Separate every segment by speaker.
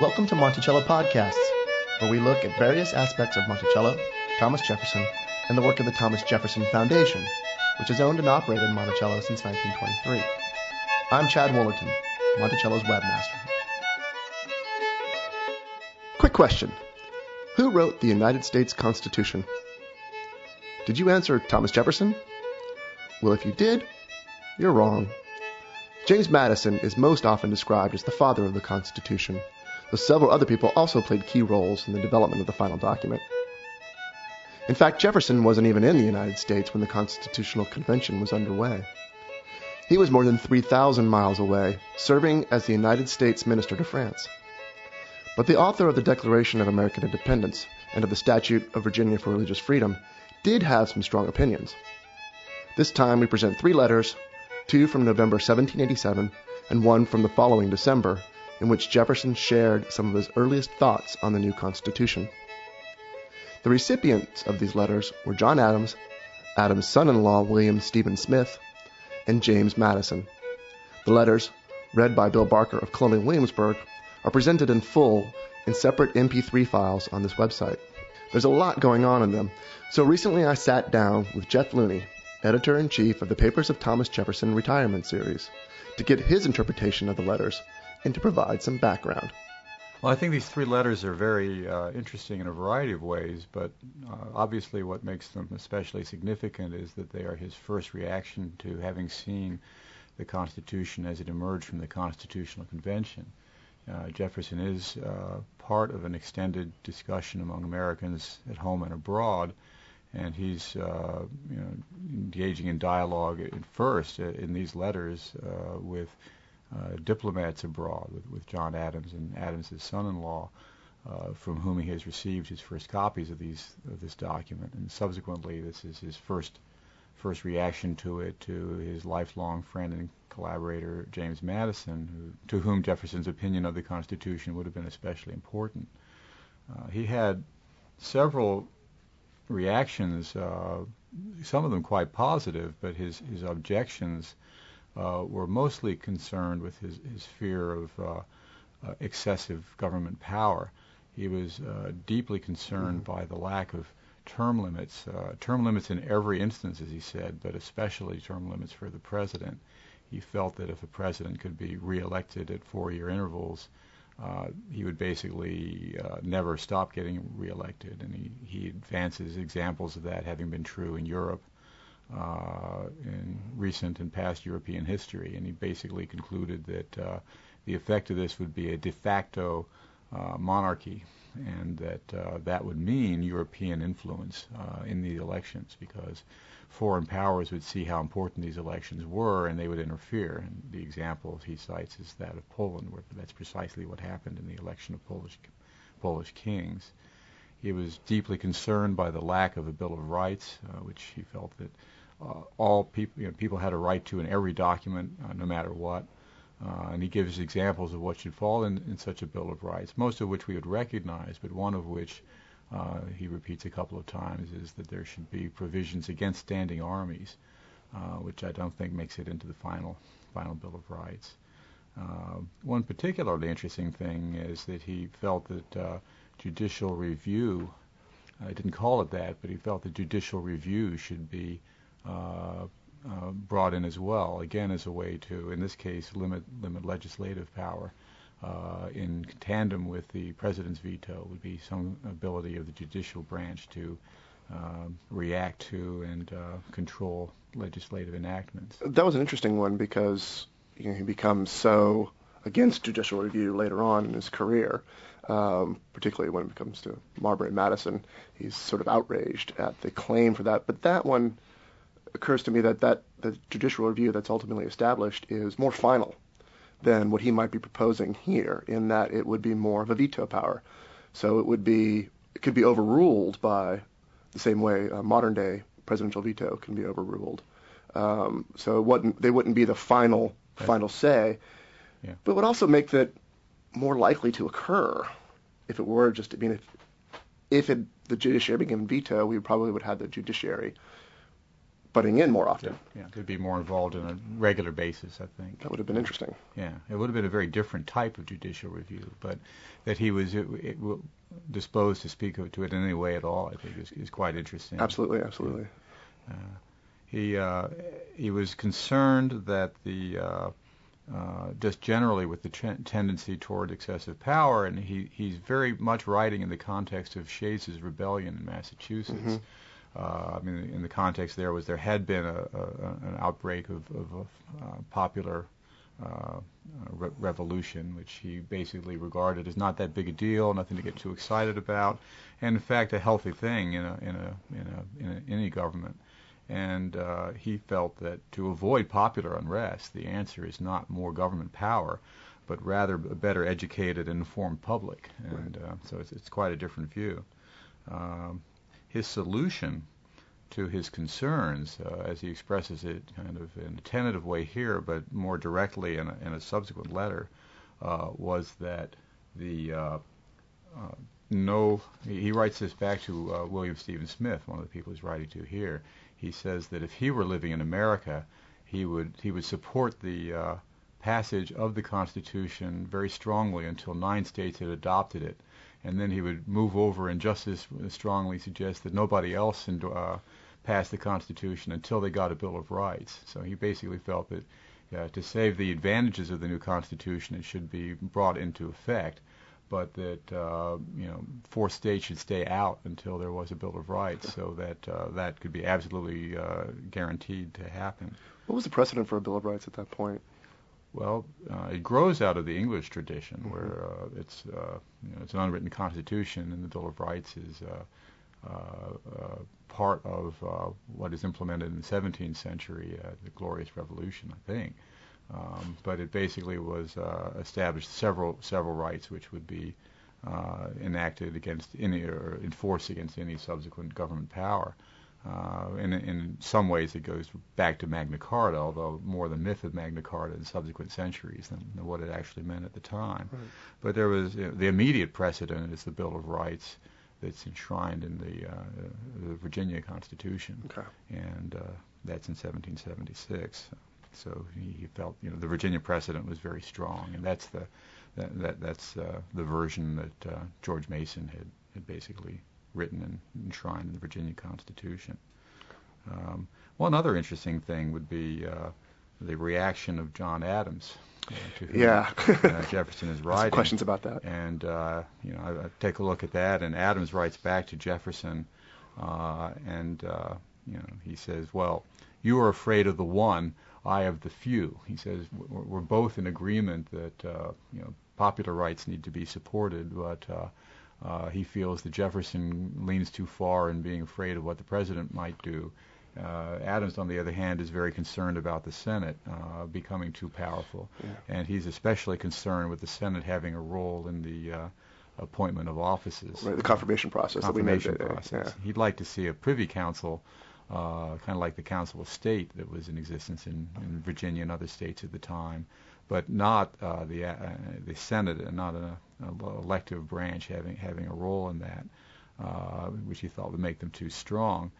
Speaker 1: Welcome to Monticello Podcasts, where we look at various aspects of Monticello, Thomas Jefferson, and the work of the Thomas Jefferson Foundation, which has owned and operated Monticello since 1923. I'm Chad Woolerton, Monticello's webmaster. Quick question. Who wrote the United States Constitution? Did you answer Thomas Jefferson? Well, if you did, you're wrong. James Madison is most often described as the father of the Constitution, though several other people also played key roles in the development of the final document. In fact, Jefferson wasn't even in the United States when the Constitutional Convention was underway. He was more than 3,000 miles away, serving as the United States Minister to France. But the author of the Declaration of American Independence and of the Statute of Virginia for Religious Freedom did have some strong opinions. This time we present three letters, two from November 1787 and one from the following December, in which Jefferson shared some of his earliest thoughts on the new Constitution. The recipients of these letters were John Adams, Adams' son-in-law William Stephen Smith, and James Madison. The letters, read by Bill Barker of Colonial Williamsburg, are presented in full in separate MP3 files on this website. There's a lot going on in them, so recently I sat down with Jeff Looney, editor in chief of the Papers of Thomas Jefferson Retirement Series, to get his interpretation of the letters and to provide some background.
Speaker 2: Well, I think these three letters are very uh, interesting in a variety of ways, but uh, obviously what makes them especially significant is that they are his first reaction to having seen the Constitution as it emerged from the Constitutional Convention. Uh, Jefferson is uh, part of an extended discussion among Americans at home and abroad, and he's uh, you know, engaging in dialogue at first uh, in these letters with uh, diplomats abroad with, with John Adams and Adams's son-in-law, uh, from whom he has received his first copies of these of this document, and subsequently this is his first first reaction to it to his lifelong friend and collaborator James Madison, who, to whom Jefferson's opinion of the Constitution would have been especially important. Uh, he had several reactions, uh, some of them quite positive, but his his objections uh, were mostly concerned with his, his fear of uh, uh, excessive government power. He was uh, deeply concerned mm-hmm. by the lack of term limits, uh, term limits in every instance, as he said, but especially term limits for the president. He felt that if a president could be reelected at four-year intervals, uh, he would basically uh, never stop getting reelected. And he, he advances examples of that having been true in Europe uh, in recent and past European history, and he basically concluded that uh, the effect of this would be a de facto uh, monarchy, and that uh, that would mean European influence uh, in the elections because foreign powers would see how important these elections were and they would interfere. And the example he cites is that of Poland, where that's precisely what happened in the election of Polish Polish kings. He was deeply concerned by the lack of a Bill of Rights, uh, which he felt that all people, you know, people had a right to in every document, uh, no matter what. Uh, and he gives examples of what should fall in, in such a Bill of Rights, most of which we would recognize, but one of which uh, he repeats a couple of times is that there should be provisions against standing armies, uh, which I don't think makes it into the final final Bill of Rights. Uh, one particularly interesting thing is that he felt that uh, judicial review, I didn't call it that, but he felt that judicial review should be uh, uh, brought in as well, again as a way to, in this case, limit limit legislative power. Uh, in tandem with the president's veto would be some ability of the judicial branch to uh, react to and uh, control legislative enactments.
Speaker 1: That was an interesting one because you know, he becomes so against judicial review later on in his career, um, particularly when it comes to Marbury Madison. He's sort of outraged at the claim for that. But that one occurs to me that, that the judicial review that's ultimately established is more final than what he might be proposing here, in that it would be more of a veto power. So it would be it could be overruled by the same way a modern day presidential veto can be overruled. Um, so it wouldn't they wouldn't be the final right. final say, yeah. but would also make that more likely to occur if it were just I mean if if it, the judiciary became veto, we probably would have the judiciary butting in more often.
Speaker 2: Yeah, yeah, they'd be more involved on a regular basis, I think.
Speaker 1: That would have been interesting.
Speaker 2: Yeah, it would have been a very different type of judicial review, but that he was it, it, disposed to speak to it in any way at all, I think, is, is quite interesting.
Speaker 1: Absolutely, absolutely.
Speaker 2: Uh, he uh, he was concerned that the uh, uh, just generally with the t- tendency toward excessive power, and he, he's very much writing in the context of Shays' rebellion in Massachusetts. Mm-hmm. Uh, I mean, in the context there was there had been a, a, an outbreak of, of a uh, popular uh, re- revolution, which he basically regarded as not that big a deal, nothing to get too excited about, and in fact a healthy thing in a in a in a in a, any government and uh, he felt that to avoid popular unrest, the answer is not more government power, but rather a better educated and informed public. And uh, so it's, it's, quite a different view. Um, his solution to his concerns, uh, as he expresses it kind of in a tentative way here, but more directly in a, in a subsequent letter, uh, was that the uh, uh, no, he writes this back to William Stephen Smith, one of the people he's writing to here. He says that if he were living in America, he would he would support the uh, passage of the Constitution very strongly until nine states had adopted it, and then he would move over and just as strongly suggest that nobody else in, uh, pass the Constitution until they got a Bill of Rights. So he basically felt that uh, to save the advantages of the new Constitution, it should be brought into effect but that uh, you know four states should stay out until there was a Bill of Rights, so that uh, that could be absolutely uh, guaranteed to happen.
Speaker 1: What was the precedent for a Bill of Rights at that point?
Speaker 2: Well, uh, it grows out of the English tradition, mm-hmm. where uh, it's uh, you know it's an unwritten constitution, and the Bill of Rights is. part of what is implemented in the 17th century, the Glorious Revolution, I think. Um, but it basically was uh, established several several rights which would be uh, enacted against any or enforced against any subsequent government power. Uh, in, in some ways, it goes back to Magna Carta, although more the myth of Magna Carta in subsequent centuries than, than what it actually meant at the time. Right. But there was you know, the immediate precedent is the Bill of Rights that's enshrined in the, uh, the Virginia Constitution,
Speaker 1: okay.
Speaker 2: and uh, that's in 1776. So he felt, you know, the Virginia precedent was very strong, and that's the that, that that's uh, the version that uh, George Mason had, had basically written and enshrined in the Virginia Constitution. Um, well, another interesting thing would be uh, the reaction of John Adams. Uh, to whom,
Speaker 1: yeah.
Speaker 2: uh, Jefferson is writing.
Speaker 1: questions about that.
Speaker 2: And uh, you know, I, I, take a look at that, and Adams writes back to Jefferson, uh, and uh, you know, he says, "Well, you are afraid of the one, I of the few. He says we're both in agreement that uh, you know popular rights need to be supported, but uh, he feels that Jefferson leans too far in being afraid of what the president might do. Uh, Adams, on the other hand, is very concerned about the Senate uh, becoming too powerful, yeah. and he's especially concerned with the Senate having a role in the uh, appointment of offices.
Speaker 1: Right, the confirmation process.
Speaker 2: Confirmation
Speaker 1: that we
Speaker 2: made process. Yeah. He'd like to see a Privy Council uh, kind of like the Council of State that was in existence in, in Virginia and other states at the time, but not uh, the uh, the Senate and not an elective branch having having a role in that, uh, which he thought would make them too strong.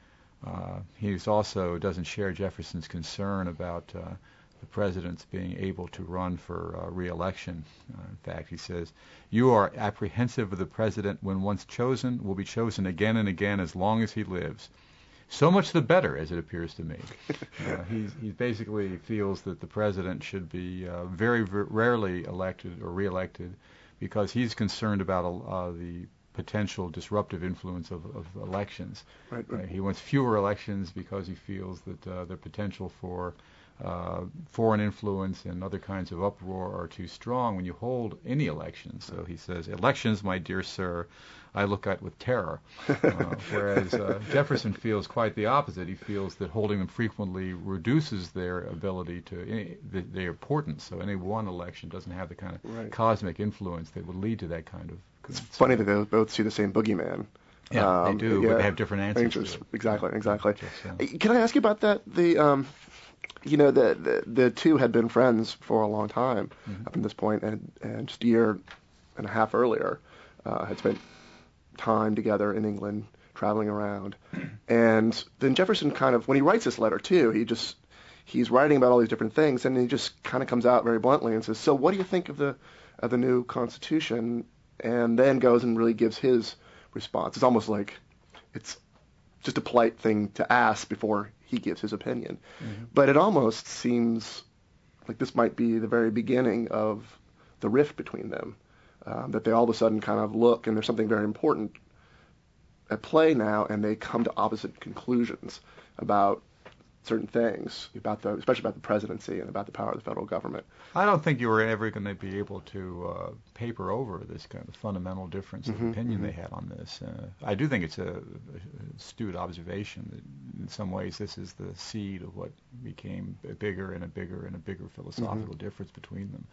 Speaker 2: Uh, he also doesn't share Jefferson's concern about uh, the president's being able to run for uh, reelection. Uh, in fact, he says, "You are apprehensive of the president when once chosen, will be chosen again and again as long as he lives." So much the better, as it appears to me. uh, he's, he basically feels that the president should be uh, very, very rarely elected or reelected because he's concerned about uh, the potential disruptive influence of, of elections.
Speaker 1: Right, right.
Speaker 2: He wants fewer elections because he feels that uh, the potential for uh, foreign influence and other kinds of uproar are too strong when you hold any elections. So he says, elections, my dear sir, I look at with terror. Uh, whereas uh, Jefferson feels quite the opposite. He feels that holding them frequently reduces their ability to any, the, their importance. So any one election doesn't have the kind of
Speaker 1: right.
Speaker 2: cosmic influence that would lead to that kind of.
Speaker 1: It's funny that they both see the same boogeyman.
Speaker 2: Yeah, um, they do, yeah. but they have different answers.
Speaker 1: Exactly, exactly. Just, uh, Can I ask you about that? The um, you know, the, the the two had been friends for a long time mm-hmm. up to this point, and and just a year and a half earlier, uh, had spent time together in England traveling around. And then Jefferson kind of, when he writes this letter too, he just he's writing about all these different things, and he just kind of comes out very bluntly and says, "So what do you think of the of the new Constitution?" And then goes and really gives his response. It's almost like it's just a polite thing to ask before he gives his opinion. Mm-hmm. But it almost seems like this might be the very beginning of the rift between them. Um, that they all of a sudden kind of look and there's something very important at play now, and they come to opposite conclusions about certain things about the, especially about the presidency and about the power of the federal government.
Speaker 2: I don't think you were ever going to be able to uh, paper over this kind of fundamental difference mm-hmm, of opinion mm-hmm. they had on this. Uh, I do think it's a, a astute observation that in some ways this is the seed of what became a bigger and a bigger and a bigger philosophical mm-hmm. difference between them.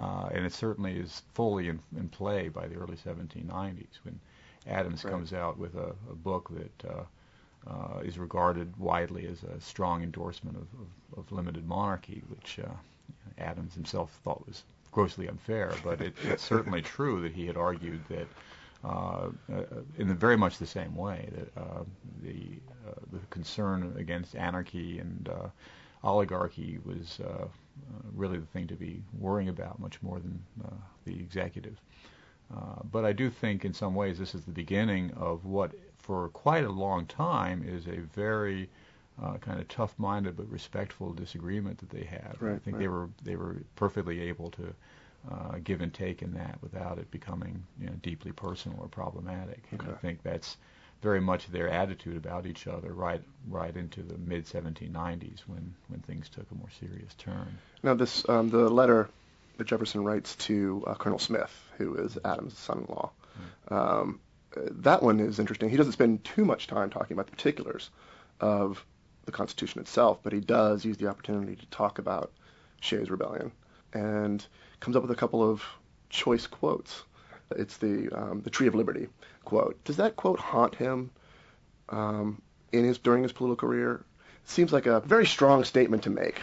Speaker 2: Uh, and it certainly is fully in, in play by the early 1790s when Adams right. comes out with a, a book that uh, is regarded widely as a strong endorsement of, of, of limited monarchy, which uh, Adams himself thought was grossly unfair. But it, it's certainly true that he had argued that. Uh, uh in the, very much the same way that uh, the uh, the concern against anarchy and oligarchy was really the thing to be worrying about much more than the executive. but I do think in some ways this is the beginning of what for quite a long time is a very uh, kind of tough-minded but respectful disagreement that they had.
Speaker 1: Right,
Speaker 2: I think
Speaker 1: right.
Speaker 2: they were they were perfectly able to uh, give and take in that without it becoming you know, deeply personal or problematic.
Speaker 1: Okay.
Speaker 2: And I think that's very much their attitude about each other right right into the mid 1790s when when things took a more serious turn.
Speaker 1: Now this um, the letter that Jefferson writes to uh, Colonel Smith, who is Adams' son-in-law. Mm. Um, that one is interesting. He doesn't spend too much time talking about the particulars of the Constitution itself, but he does use the opportunity to talk about Shays' Rebellion and comes up with a couple of choice quotes. It's the um, the Tree of Liberty quote. Does that quote haunt him um, in his during his political career? Seems like a very strong statement to make,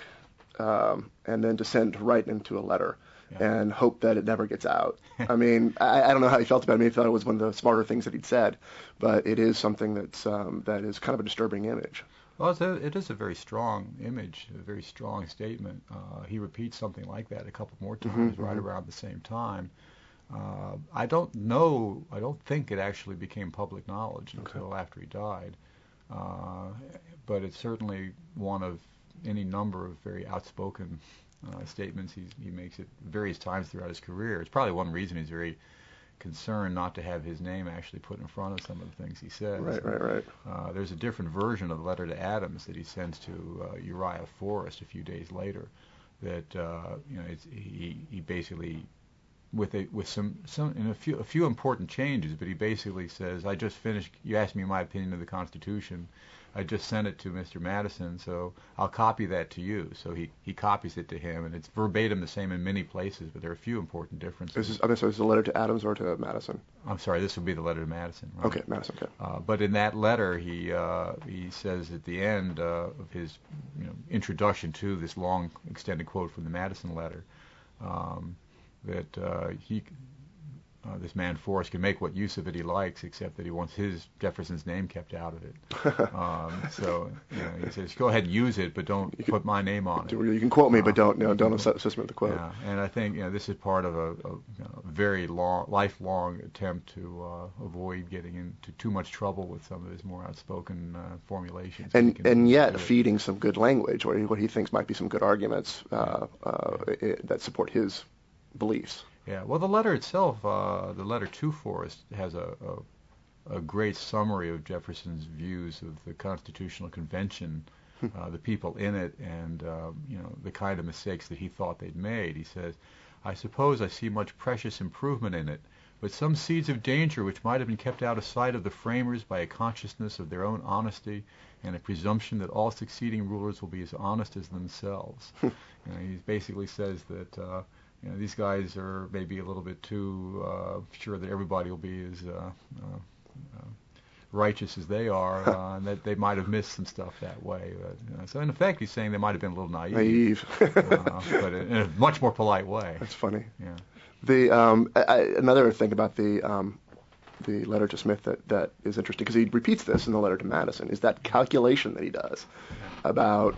Speaker 1: um, and then to send right into a letter yeah. and hope that it never gets out. I mean, I, I don't know how he felt about it. Maybe he thought it was one of the smarter things that he'd said, but it is something that's um, that is kind of a disturbing image.
Speaker 2: Well, it's a, it is a very strong image, a very strong statement. Uh, he repeats something like that a couple more times mm-hmm, right mm-hmm. around the same time. Uh, I don't know. I don't think it actually became public knowledge okay. until after he died. Uh, but it's certainly one of any number of very outspoken uh, statements he, he makes at various times throughout his career. It's probably one reason he's very concerned not to have his name actually put in front of some of the things he says.
Speaker 1: Right, right, right.
Speaker 2: Uh, there's a different version of the letter to Adams that he sends to uh, Uriah Forrest a few days later. That uh, you know, it's, he he basically with a with some some in a few a few important changes, but he basically says, I just finished. You asked me my opinion of the Constitution. I just sent it to Mr. Madison, so I'll copy that to you. So he, he copies it to him, and it's verbatim the same in many places, but there are a few important differences.
Speaker 1: This is, okay, so is a letter to Adams or to Madison?
Speaker 2: I'm sorry, this would be the letter to Madison. Right?
Speaker 1: Okay, Madison. Okay.
Speaker 2: Uh, but in that letter, he uh, he says at the end uh, of his you know, introduction to this long extended quote from the Madison letter um, that uh, he uh, this man Forrest can make what use of it he likes, except that he wants his Jefferson's name kept out of it. um, so you know, he says, "Go ahead and use it, but don't
Speaker 1: you
Speaker 2: put can, my name on
Speaker 1: it." You can quote me, uh, but don't you know, don't assist me with the quote.
Speaker 2: Yeah, and I think you know, this is part of a, a you know, very long, lifelong attempt to uh, avoid getting into too much trouble with some of his more outspoken uh, formulations.
Speaker 1: And and yet feeding some good language, or what he thinks might be some good arguments uh, uh, it, that support his beliefs.
Speaker 2: Yeah, well, the letter itself, uh, the letter to Forrest, has a, a, a, great summary of Jefferson's views of the Constitutional Convention, hmm. uh, the people in it, and uh, you know the kind of mistakes that he thought they'd made. He says, "I suppose I see much precious improvement in it, but some seeds of danger which might have been kept out of sight of the framers by a consciousness of their own honesty and a presumption that all succeeding rulers will be as honest as themselves." you know, he basically says that uh, you know, these guys are maybe a little bit too uh, sure that everybody will be as uh, uh, uh righteous as they are, uh, and that they might have missed some stuff that way. But, so in effect, he's saying they might have been a little naive,
Speaker 1: naive,
Speaker 2: uh, but in a much more polite way.
Speaker 1: That's funny.
Speaker 2: Yeah.
Speaker 1: The um, I, another thing about the um, the letter to Smith that, that is interesting because he repeats this in the letter to Madison is that calculation that he does about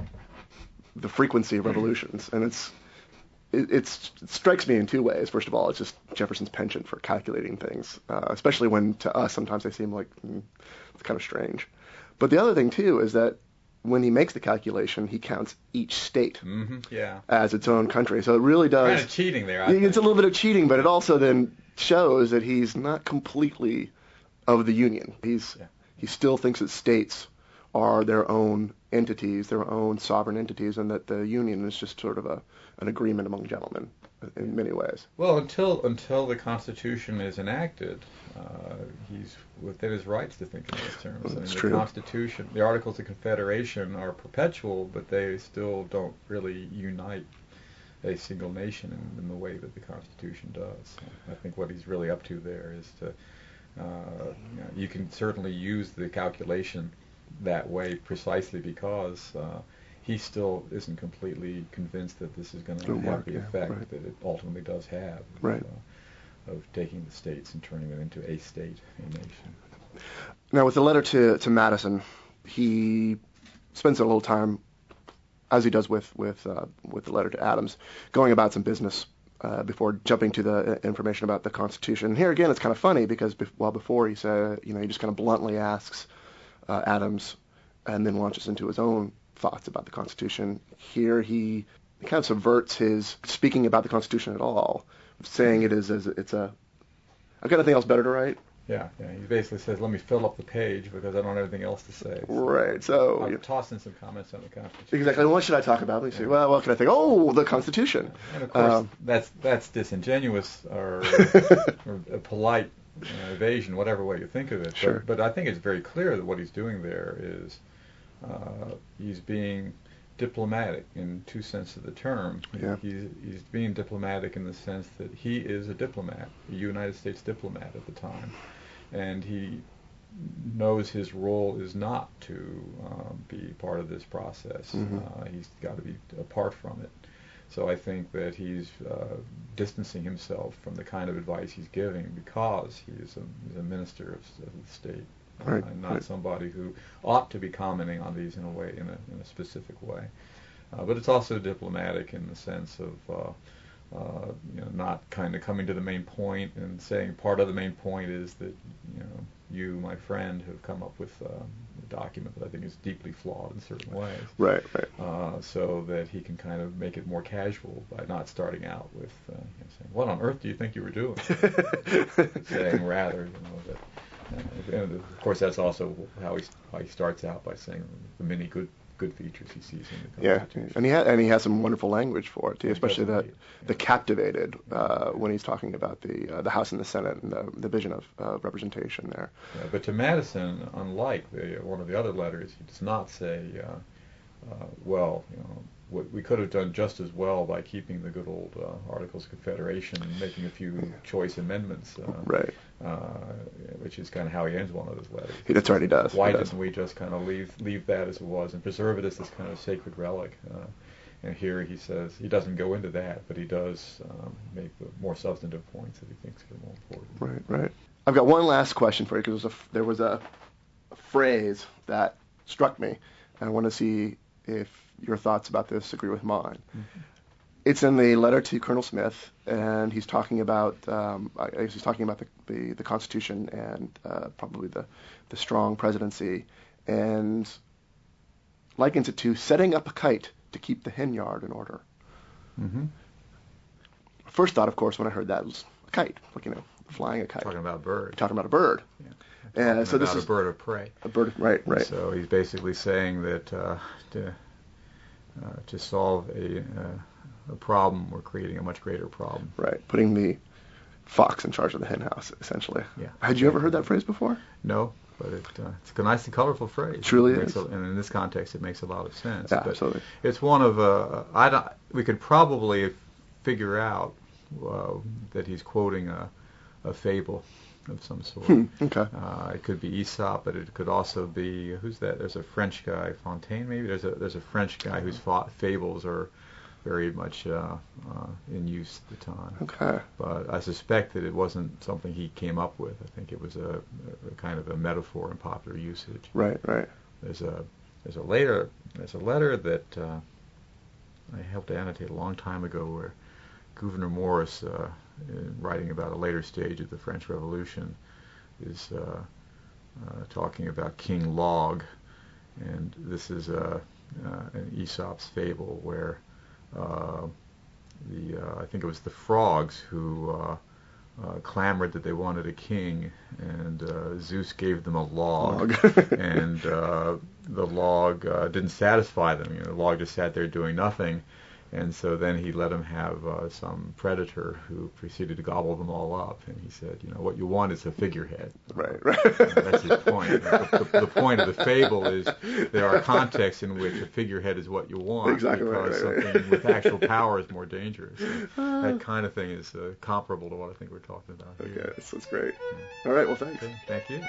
Speaker 1: the frequency of revolutions, and it's it, it's, it strikes me in two ways. First of all, it's just Jefferson's penchant for calculating things, uh, especially when to us sometimes they seem like mm, it's kind of strange. But the other thing too is that when he makes the calculation, he counts each state
Speaker 2: Mm-hmm. Yeah.
Speaker 1: as its own country. So it really does.
Speaker 2: Kind of cheating there. I
Speaker 1: it's
Speaker 2: think.
Speaker 1: a little bit of cheating, but it also then shows that he's not completely of the union. He's
Speaker 2: Yeah.
Speaker 1: he still thinks that states are their own entities, their own sovereign entities, and that the union is just sort of a an agreement among gentlemen in many ways.
Speaker 2: Well, until until the Constitution is enacted, uh, he's within his rights to think in those terms. I mean,
Speaker 1: That's
Speaker 2: the. Constitution, the Articles of Confederation are perpetual, but they still don't really unite a single nation in, in the way that the Constitution does. I think what he's really up to there is to, uh, you, know, you can certainly use the calculation that way precisely because uh, he still isn't completely convinced that this is going to have
Speaker 1: work,
Speaker 2: the
Speaker 1: yeah,
Speaker 2: effect
Speaker 1: right.
Speaker 2: that it ultimately does have. of,
Speaker 1: Right.
Speaker 2: uh, of taking the states and turning them into a state, a nation.
Speaker 1: Now, with the letter to, to Madison, he spends a little time, as he does with with uh, with the letter to Adams, going about some business uh, before jumping to the uh, information about the Constitution. And here again, it's kind of funny because bef- while before he said, you know, he just kind of bluntly asks uh, Adams, and then launches into his own thoughts about the Constitution. Here he kind of subverts his speaking about the Constitution at all, saying it is as it's a. I've got nothing else better to write.
Speaker 2: Yeah, yeah. He basically says, "Let me fill up the page because I don't have anything else to say." So
Speaker 1: Right. So
Speaker 2: I'll
Speaker 1: you-
Speaker 2: toss in some comments on the Constitution.
Speaker 1: Exactly. What should I talk about? Let me see. Well, what can I think? Oh, the Constitution.
Speaker 2: And of course,
Speaker 1: Um,
Speaker 2: that's that's disingenuous or, or a polite uh, evasion, whatever way you think of it.
Speaker 1: Sure.
Speaker 2: But, but I think it's very clear that what he's doing there is uh, he's being diplomatic in two senses of the term.
Speaker 1: Yeah.
Speaker 2: He's, he's being diplomatic in the sense that he is a diplomat, a United States diplomat at the time, and he knows his role is not to um, be part of this process.
Speaker 1: Mhm.
Speaker 2: Uh, he's got to be apart from it. So I think that he's uh, distancing himself from the kind of advice he's giving because he is a, he's a minister of, of the state, uh,
Speaker 1: Right,
Speaker 2: and not
Speaker 1: right.
Speaker 2: somebody who ought to be commenting on these in a way, in a, in a specific way. Uh, but it's also diplomatic in the sense of uh, uh, you know not kind of coming to the main point and saying part of the main point is that you know you, my friend, have come up with uh, document that I think is deeply flawed in certain ways
Speaker 1: Right. Right.
Speaker 2: uh, so that he can kind of make it more casual by not starting out with uh, you know, saying, "What on earth do you think you were doing?" saying rather, you know, that. Uh, and of course, that's also how he how he starts out by saying the many good good features he sees in the
Speaker 1: Yeah,
Speaker 2: Constitution.
Speaker 1: and he ha- and he has some wonderful language for it too, especially the
Speaker 2: indeed,
Speaker 1: the captivated uh, when he's talking about the uh, the House and the Senate and the, the vision of uh, representation there.
Speaker 2: Yeah, but to Madison, unlike the, one of the other letters, he does not say, uh, uh, well, you know, what we could have done just as well by keeping the good old uh, Articles of Confederation and making a few choice amendments, uh,
Speaker 1: Right.
Speaker 2: uh, which is kind of how he ends one of his letters.
Speaker 1: That's right. He does.
Speaker 2: Why
Speaker 1: he does.
Speaker 2: didn't we just kind of leave leave that as it was and preserve it as this kind of sacred relic? Uh, and here he says he doesn't go into that, but he does um, make the more substantive points that he thinks are more important.
Speaker 1: Right, right. I've got one last question for you because there was a, a phrase that struck me, and I want to see if your thoughts about this agree with mine. It's in the letter to Colonel Smith, and he's talking about um, I guess he's talking about the the, the Constitution and uh, probably the the strong presidency, and likens it to setting up a kite to keep the hen yard in order.
Speaker 2: Mm-hmm.
Speaker 1: First thought, of course, when I heard that was a kite, like you know, flying a kite.
Speaker 2: Talking about a bird.
Speaker 1: talking about a bird.
Speaker 2: Yeah.
Speaker 1: And so this is
Speaker 2: a bird of prey.
Speaker 1: a bird. Right, right.
Speaker 2: So he's basically saying that uh, to uh, to solve a uh, a problem, we're creating a much greater problem.
Speaker 1: Right, putting the fox in charge of the hen house, essentially.
Speaker 2: Yeah.
Speaker 1: Had you ever heard that phrase before?
Speaker 2: No, but it, uh, it's a nice and colorful phrase.
Speaker 1: It truly
Speaker 2: It
Speaker 1: is.
Speaker 2: A, and in this context, it makes a lot of sense.
Speaker 1: Yeah,
Speaker 2: But
Speaker 1: absolutely.
Speaker 2: It's one of uh, I don't, we could probably figure out uh, that he's quoting a, a fable of some sort.
Speaker 1: Hmm, okay.
Speaker 2: Uh, it could be Aesop, but it could also be who's that? There's a French guy, Fontaine maybe. There's a there's a French guy whose fa- fables are very much uh, uh, in use at the time.
Speaker 1: Okay.
Speaker 2: But I suspect that it wasn't something he came up with. I think it was a, a kind of a metaphor in popular usage.
Speaker 1: Right, right.
Speaker 2: There's a there's a later there's a letter that uh, I helped annotate a long time ago where Gouverneur Morris, uh, writing about a later stage of the French Revolution, is uh, uh, talking about King Log, and this is a, uh, an Aesop's fable where uh, the uh, I think it was the frogs who uh, uh, clamored that they wanted a king, and uh, Zeus gave them a log,
Speaker 1: Log.
Speaker 2: and uh, the log uh, didn't satisfy them. You know, the log just sat there doing nothing, and so then he let him have uh, some predator who proceeded to gobble them all up. And he said, you know, what you want is a figurehead.
Speaker 1: Right, right.
Speaker 2: That's his point. The, the, the point of the fable is there are contexts in which a figurehead is what you want
Speaker 1: Exactly
Speaker 2: because
Speaker 1: right, right.
Speaker 2: something with actual power is more dangerous. that kind of thing is uh, comparable to what I think we're talking about here.
Speaker 1: Okay, this was great. All right, well, thanks.
Speaker 2: Okay, thank you.